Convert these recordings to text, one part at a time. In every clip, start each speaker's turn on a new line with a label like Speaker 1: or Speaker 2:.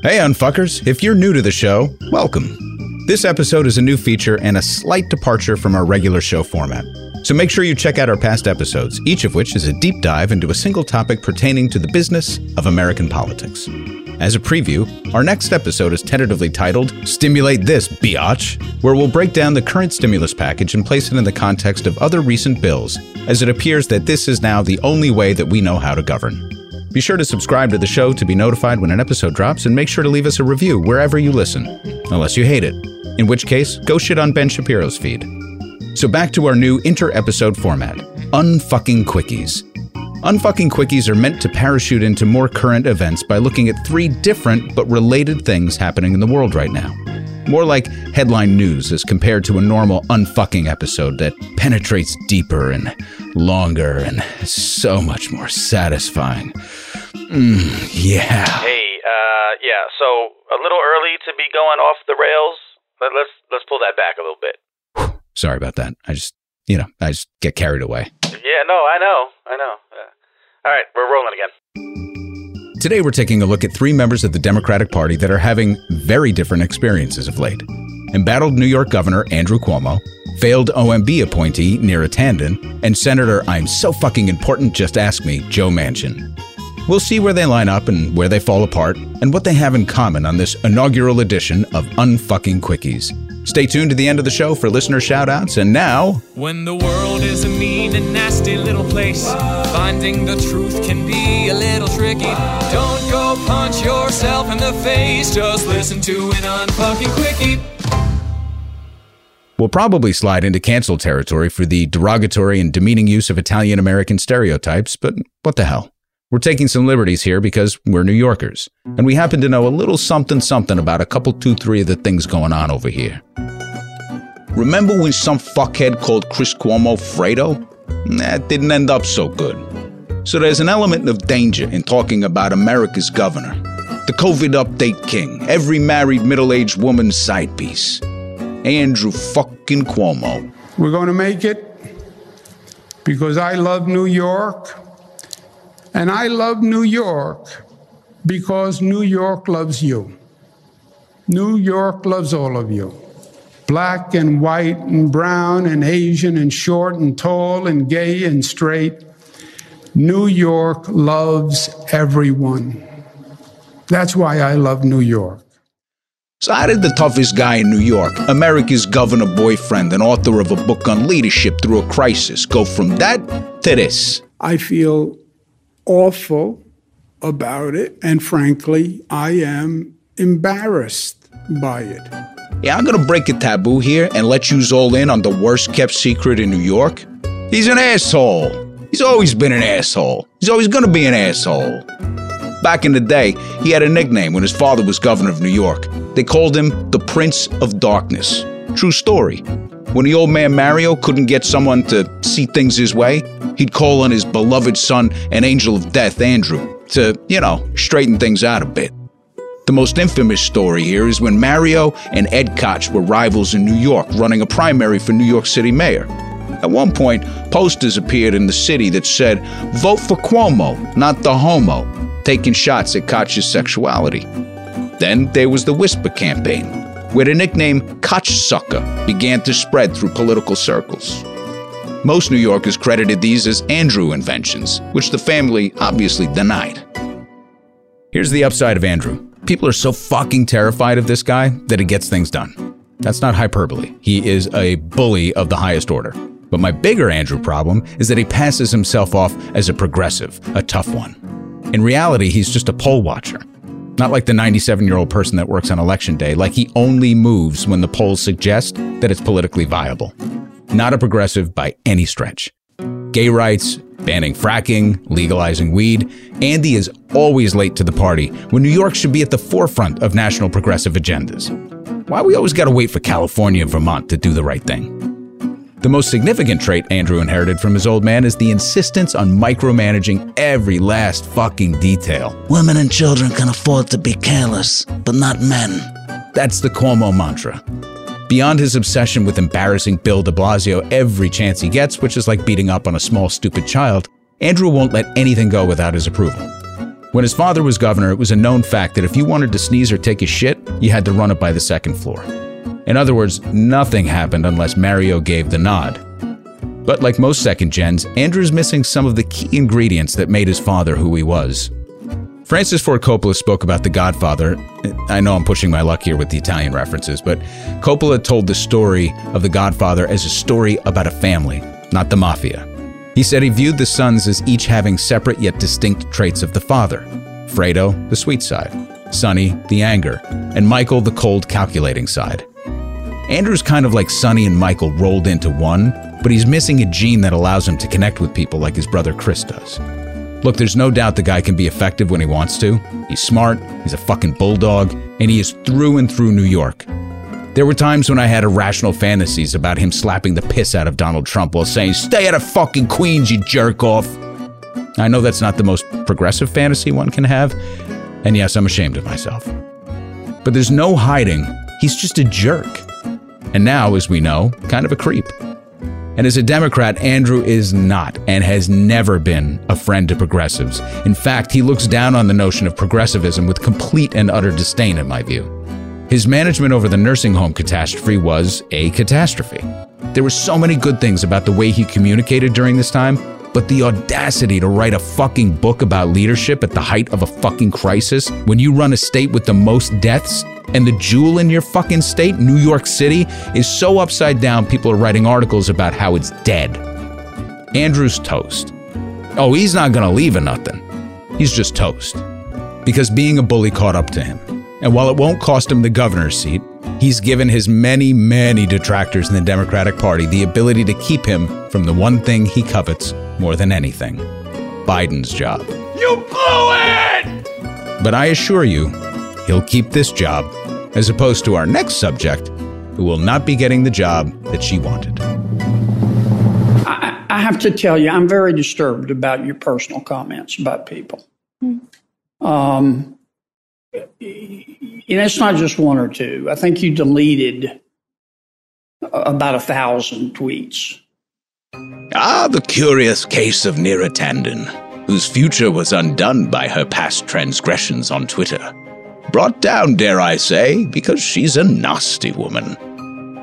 Speaker 1: Hey, unfuckers. If you're new to the show, welcome. This episode is a new feature and a slight departure from our regular show format. So make sure you check out our past episodes, each of which is a deep dive into a single topic pertaining to the business of American politics. As a preview, our next episode is tentatively titled Stimulate This, Biatch, where we'll break down the current stimulus package and place it in the context of other recent bills, as it appears that this is now the only way that we know how to govern. Be sure to subscribe to the show to be notified when an episode drops, and make sure to leave us a review wherever you listen, unless you hate it, in which case, go shit on Ben Shapiro's feed. So back to our new inter episode format Unfucking Quickies. Unfucking Quickies are meant to parachute into more current events by looking at three different but related things happening in the world right now. More like headline news as compared to a normal unfucking episode that penetrates deeper and longer and so much more satisfying. Mm, yeah.
Speaker 2: Hey, uh, yeah. So a little early to be going off the rails. Let, let's let's pull that back a little bit.
Speaker 1: Sorry about that. I just, you know, I just get carried away.
Speaker 2: Yeah, no, I know, I know. Yeah. All right, we're rolling again.
Speaker 1: Today, we're taking a look at three members of the Democratic Party that are having very different experiences of late. Embattled New York Governor Andrew Cuomo, failed OMB appointee Neera Tanden, and Senator I'm so fucking important, just ask me, Joe Manchin. We'll see where they line up and where they fall apart, and what they have in common on this inaugural edition of Unfucking Quickies. Stay tuned to the end of the show for listener shoutouts, and now.
Speaker 3: When the world is a mean and nasty little place, finding the truth can be a little tricky. Don't go punch yourself in the face, just listen to an unfucking quickie.
Speaker 1: We'll probably slide into cancel territory for the derogatory and demeaning use of Italian American stereotypes, but what the hell? We're taking some liberties here because we're New Yorkers, and we happen to know a little something something about a couple, two, three of the things going on over here. Remember when some fuckhead called Chris Cuomo Fredo? That didn't end up so good. So there's an element of danger in talking about America's governor, the COVID update king, every married middle aged woman's side piece. Andrew fucking Cuomo.
Speaker 4: We're going to make it because I love New York. And I love New York because New York loves you. New York loves all of you. Black and white and brown and Asian and short and tall and gay and straight. New York loves everyone. That's why I love New York.
Speaker 1: So, how did the toughest guy in New York, America's governor boyfriend and author of a book on leadership through a crisis, go from that to this?
Speaker 4: I feel awful about it, and frankly, I am embarrassed by it.
Speaker 1: Yeah, I'm gonna break a taboo here and let you all in on the worst kept secret in New York. He's an asshole. He's always been an asshole. He's always gonna be an asshole. Back in the day, he had a nickname when his father was governor of New York. They called him the Prince of Darkness. True story. When the old man Mario couldn't get someone to see things his way, he'd call on his beloved son and angel of death, Andrew, to, you know, straighten things out a bit. The most infamous story here is when Mario and Ed Koch were rivals in New York, running a primary for New York City mayor. At one point, posters appeared in the city that said, Vote for Cuomo, not the homo, taking shots at Koch's sexuality. Then there was the Whisper campaign, where the nickname Koch Sucker began to spread through political circles. Most New Yorkers credited these as Andrew inventions, which the family obviously denied. Here's the upside of Andrew people are so fucking terrified of this guy that he gets things done. That's not hyperbole. He is a bully of the highest order. But my bigger Andrew problem is that he passes himself off as a progressive, a tough one. In reality, he's just a poll watcher. Not like the 97 year old person that works on election day, like he only moves when the polls suggest that it's politically viable. Not a progressive by any stretch. Gay rights, banning fracking, legalizing weed, Andy is always late to the party when New York should be at the forefront of national progressive agendas. Why we always gotta wait for California and Vermont to do the right thing? The most significant trait Andrew inherited from his old man is the insistence on micromanaging every last fucking detail.
Speaker 5: Women and children can afford to be careless, but not men.
Speaker 1: That's the Cuomo mantra. Beyond his obsession with embarrassing Bill de Blasio every chance he gets, which is like beating up on a small, stupid child, Andrew won't let anything go without his approval. When his father was governor, it was a known fact that if you wanted to sneeze or take a shit, you had to run it by the second floor. In other words, nothing happened unless Mario gave the nod. But like most second gens, Andrew's missing some of the key ingredients that made his father who he was. Francis Ford Coppola spoke about The Godfather. I know I'm pushing my luck here with the Italian references, but Coppola told the story of The Godfather as a story about a family, not the mafia. He said he viewed the sons as each having separate yet distinct traits of the father Fredo, the sweet side, Sonny, the anger, and Michael, the cold, calculating side. Andrew's kind of like Sonny and Michael rolled into one, but he's missing a gene that allows him to connect with people like his brother Chris does. Look, there's no doubt the guy can be effective when he wants to. He's smart, he's a fucking bulldog, and he is through and through New York. There were times when I had irrational fantasies about him slapping the piss out of Donald Trump while saying, Stay out of fucking Queens, you jerk off. I know that's not the most progressive fantasy one can have, and yes, I'm ashamed of myself. But there's no hiding, he's just a jerk. And now, as we know, kind of a creep. And as a Democrat, Andrew is not and has never been a friend to progressives. In fact, he looks down on the notion of progressivism with complete and utter disdain, in my view. His management over the nursing home catastrophe was a catastrophe. There were so many good things about the way he communicated during this time, but the audacity to write a fucking book about leadership at the height of a fucking crisis when you run a state with the most deaths and the jewel in your fucking state, New York City, is so upside down people are writing articles about how it's dead. Andrew's toast. Oh, he's not gonna leave a nothing. He's just toast. Because being a bully caught up to him. And while it won't cost him the governor's seat, he's given his many, many detractors in the Democratic Party the ability to keep him from the one thing he covets more than anything Biden's job.
Speaker 6: You blew it!
Speaker 1: But I assure you, he'll keep this job, as opposed to our next subject, who will not be getting the job that she wanted.
Speaker 7: I, I have to tell you, I'm very disturbed about your personal comments about people. Um, and it's not just one or two. I think you deleted about a thousand tweets.
Speaker 1: Ah, the curious case of Neera Tanden, whose future was undone by her past transgressions on Twitter. Brought down, dare I say, because she's a nasty woman.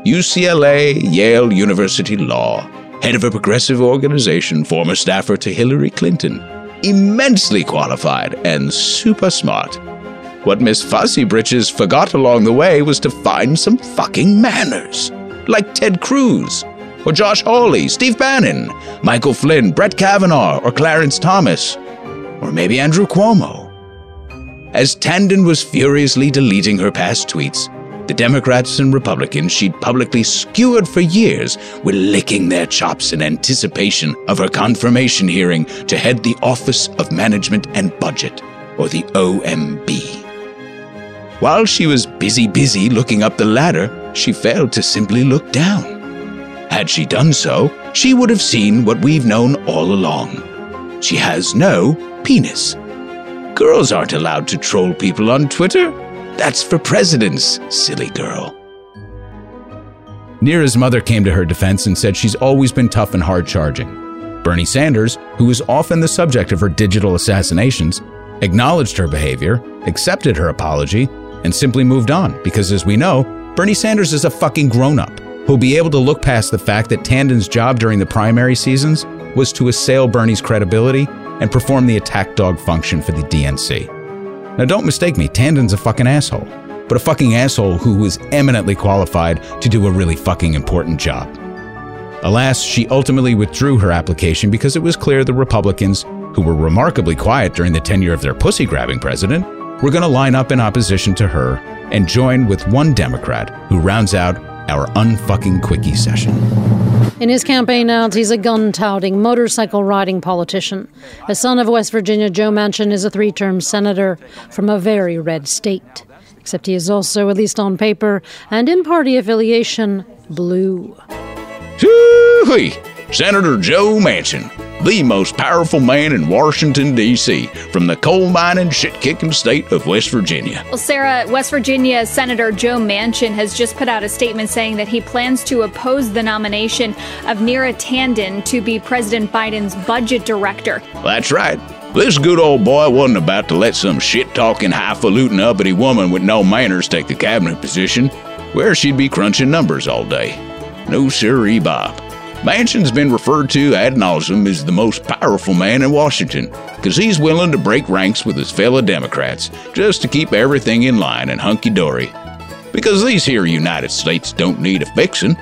Speaker 1: UCLA, Yale University Law, head of a progressive organization, former staffer to Hillary Clinton. Immensely qualified and super smart. What Miss Fussy Britches forgot along the way was to find some fucking manners. Like Ted Cruz, or Josh Hawley, Steve Bannon, Michael Flynn, Brett Kavanaugh, or Clarence Thomas, or maybe Andrew Cuomo. As Tanden was furiously deleting her past tweets, the Democrats and Republicans she'd publicly skewered for years were licking their chops in anticipation of her confirmation hearing to head the Office of Management and Budget, or the OMB. While she was busy, busy looking up the ladder, she failed to simply look down. Had she done so, she would have seen what we've known all along. She has no penis. Girls aren't allowed to troll people on Twitter. That's for presidents, silly girl. Neera's mother came to her defense and said she's always been tough and hard charging. Bernie Sanders, who was often the subject of her digital assassinations, acknowledged her behavior, accepted her apology, and simply moved on because, as we know, Bernie Sanders is a fucking grown up who'll be able to look past the fact that Tanden's job during the primary seasons was to assail Bernie's credibility and perform the attack dog function for the DNC. Now, don't mistake me, Tanden's a fucking asshole, but a fucking asshole who was eminently qualified to do a really fucking important job. Alas, she ultimately withdrew her application because it was clear the Republicans, who were remarkably quiet during the tenure of their pussy grabbing president, were going to line up in opposition to her and join with one Democrat who rounds out our unfucking quickie session.
Speaker 8: In his campaign ads, he's a gun touting, motorcycle riding politician. A son of West Virginia, Joe Manchin is a three term senator from a very red state. Except he is also, at least on paper and in party affiliation, blue.
Speaker 1: Senator Joe Manchin, the most powerful man in Washington, D.C., from the coal mining, shit kicking state of West Virginia.
Speaker 9: Well, Sarah, West Virginia Senator Joe Manchin has just put out a statement saying that he plans to oppose the nomination of Neera Tanden to be President Biden's budget director.
Speaker 1: That's right.
Speaker 10: This good old boy wasn't about to let some shit talking, highfalutin, uppity woman with no manners take the cabinet position, where she'd be crunching numbers all day. No sirree, Bob. Manchin's been referred to ad nauseum as the most powerful man in Washington, because he's willing to break ranks with his fellow Democrats just to keep everything in line and hunky dory. Because these here United States don't need a fixin',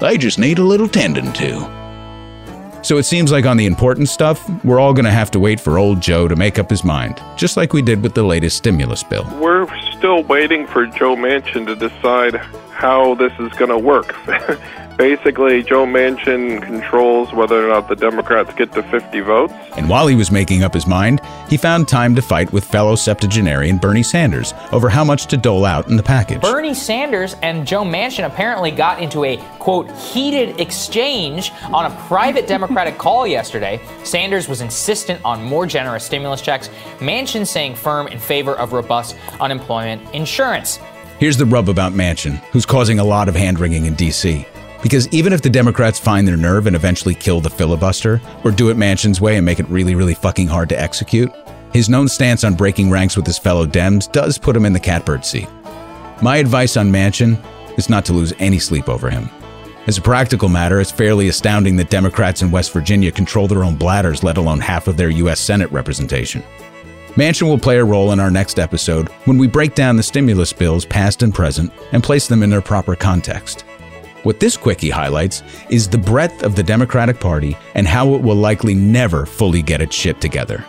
Speaker 10: they just need a little tending to.
Speaker 1: So it seems like on the important stuff, we're all going to have to wait for old Joe to make up his mind, just like we did with the latest stimulus bill.
Speaker 11: We're still waiting for Joe Manchin to decide how this is going to work. Basically, Joe Manchin controls whether or not the Democrats get to 50 votes.
Speaker 1: And while he was making up his mind, he found time to fight with fellow septuagenarian Bernie Sanders over how much to dole out in the package.
Speaker 12: Bernie Sanders and Joe Manchin apparently got into a, quote, heated exchange on a private Democratic call yesterday. Sanders was insistent on more generous stimulus checks, Manchin saying firm in favor of robust unemployment insurance.
Speaker 1: Here's the rub about Manchin, who's causing a lot of hand wringing in D.C. Because even if the Democrats find their nerve and eventually kill the filibuster, or do it Manchin's way and make it really, really fucking hard to execute, his known stance on breaking ranks with his fellow Dems does put him in the catbird seat. My advice on Manchin is not to lose any sleep over him. As a practical matter, it's fairly astounding that Democrats in West Virginia control their own bladders, let alone half of their U.S. Senate representation. Manchin will play a role in our next episode when we break down the stimulus bills, past and present, and place them in their proper context. What this quickie highlights is the breadth of the Democratic Party and how it will likely never fully get its shit together.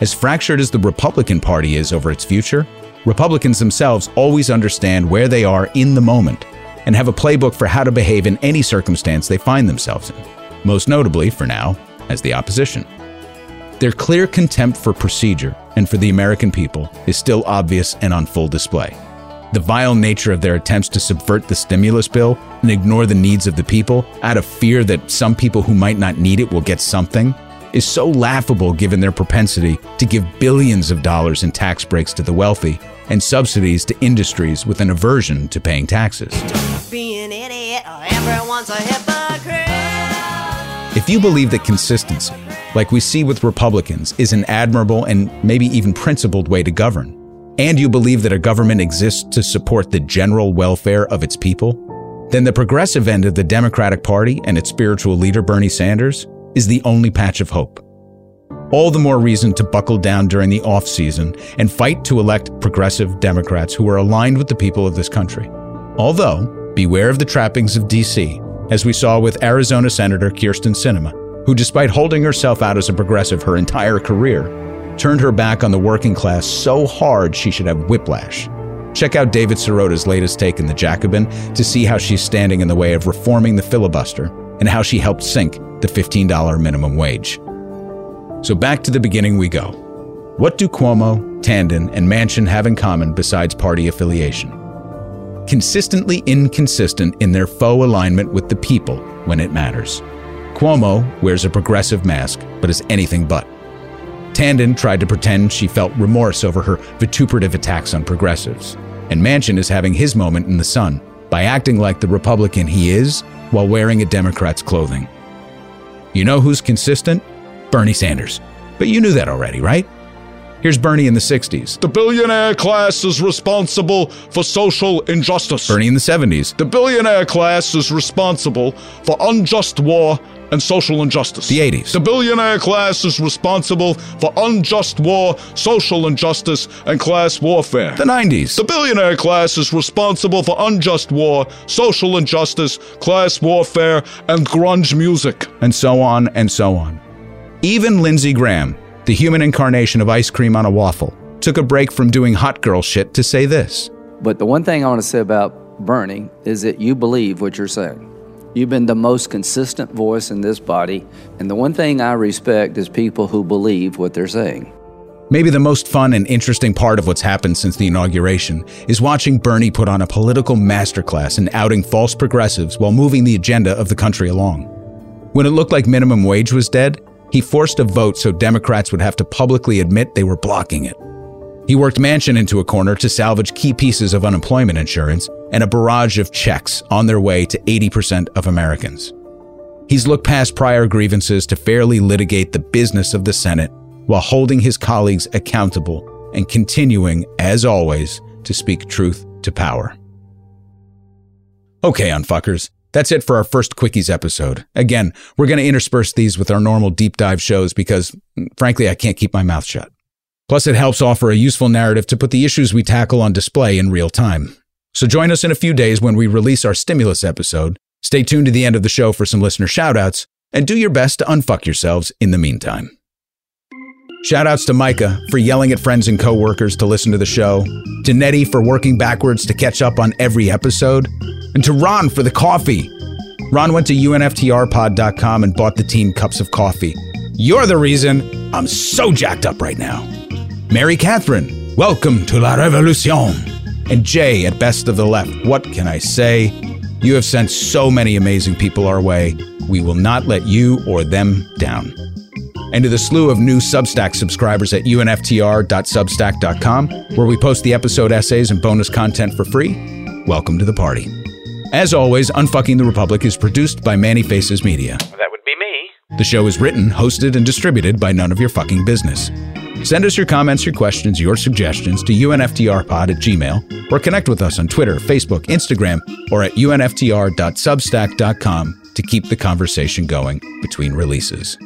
Speaker 1: As fractured as the Republican Party is over its future, Republicans themselves always understand where they are in the moment and have a playbook for how to behave in any circumstance they find themselves in, most notably, for now, as the opposition. Their clear contempt for procedure and for the American people is still obvious and on full display. The vile nature of their attempts to subvert the stimulus bill and ignore the needs of the people out of fear that some people who might not need it will get something is so laughable given their propensity to give billions of dollars in tax breaks to the wealthy and subsidies to industries with an aversion to paying taxes. If you believe that consistency, like we see with Republicans, is an admirable and maybe even principled way to govern, and you believe that a government exists to support the general welfare of its people, then the progressive end of the Democratic Party and its spiritual leader, Bernie Sanders, is the only patch of hope. All the more reason to buckle down during the off season and fight to elect progressive Democrats who are aligned with the people of this country. Although, beware of the trappings of DC, as we saw with Arizona Senator Kyrsten Sinema, who, despite holding herself out as a progressive her entire career, turned her back on the working class so hard she should have whiplash. Check out David Sirota's latest take in The Jacobin to see how she's standing in the way of reforming the filibuster and how she helped sink the $15 minimum wage. So back to the beginning we go. What do Cuomo, Tanden, and Manchin have in common besides party affiliation? Consistently inconsistent in their faux alignment with the people when it matters. Cuomo wears a progressive mask, but is anything but. Tanden tried to pretend she felt remorse over her vituperative attacks on progressives. And Manchin is having his moment in the sun by acting like the Republican he is while wearing a Democrat's clothing. You know who's consistent? Bernie Sanders. But you knew that already, right? Here's Bernie in the 60s.
Speaker 6: The billionaire class is responsible for social injustice.
Speaker 1: Bernie in the 70s.
Speaker 6: The billionaire class is responsible for unjust war and social injustice.
Speaker 1: The 80s.
Speaker 6: The billionaire class is responsible for unjust war, social injustice, and class warfare.
Speaker 1: The 90s.
Speaker 6: The billionaire class is responsible for unjust war, social injustice, class warfare, and grunge music.
Speaker 1: And so on and so on. Even Lindsey Graham, the human incarnation of ice cream on a waffle, took a break from doing hot girl shit to say this.
Speaker 13: But the one thing I want to say about Bernie is that you believe what you're saying. You've been the most consistent voice in this body, and the one thing I respect is people who believe what they're saying.
Speaker 1: Maybe the most fun and interesting part of what's happened since the inauguration is watching Bernie put on a political masterclass in outing false progressives while moving the agenda of the country along. When it looked like minimum wage was dead, he forced a vote so Democrats would have to publicly admit they were blocking it. He worked Manchin into a corner to salvage key pieces of unemployment insurance and a barrage of checks on their way to 80% of Americans. He's looked past prior grievances to fairly litigate the business of the Senate while holding his colleagues accountable and continuing, as always, to speak truth to power. Okay, unfuckers. That's it for our first Quickies episode. Again, we're going to intersperse these with our normal deep dive shows because, frankly, I can't keep my mouth shut. Plus, it helps offer a useful narrative to put the issues we tackle on display in real time. So join us in a few days when we release our stimulus episode. Stay tuned to the end of the show for some listener shoutouts, and do your best to unfuck yourselves in the meantime. Shoutouts to Micah for yelling at friends and coworkers to listen to the show, to Nettie for working backwards to catch up on every episode, and to Ron for the coffee. Ron went to unftrpod.com and bought the team cups of coffee. You're the reason I'm so jacked up right now. Mary Catherine, welcome to La Revolution and Jay at Best of the Left. What can I say? You have sent so many amazing people our way. We will not let you or them down. And to the slew of new Substack subscribers at unftr.substack.com, where we post the episode essays and bonus content for free, welcome to the party. As always, Unfucking the Republic is produced by Manny Faces Media.
Speaker 2: That would be me.
Speaker 1: The show is written, hosted, and distributed by none of your fucking business. Send us your comments, your questions, your suggestions to unftrpod at gmail or connect with us on Twitter, Facebook, Instagram, or at unftr.substack.com to keep the conversation going between releases.